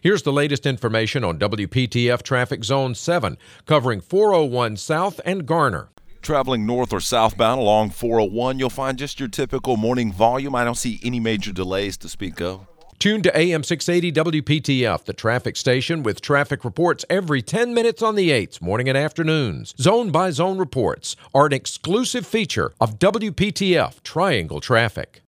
Here's the latest information on WPTF Traffic Zone 7, covering 401 South and Garner. Traveling north or southbound along 401, you'll find just your typical morning volume. I don't see any major delays to speak of. Tune to AM 680 WPTF, the traffic station with traffic reports every 10 minutes on the 8s, morning and afternoons. Zone by zone reports are an exclusive feature of WPTF Triangle Traffic.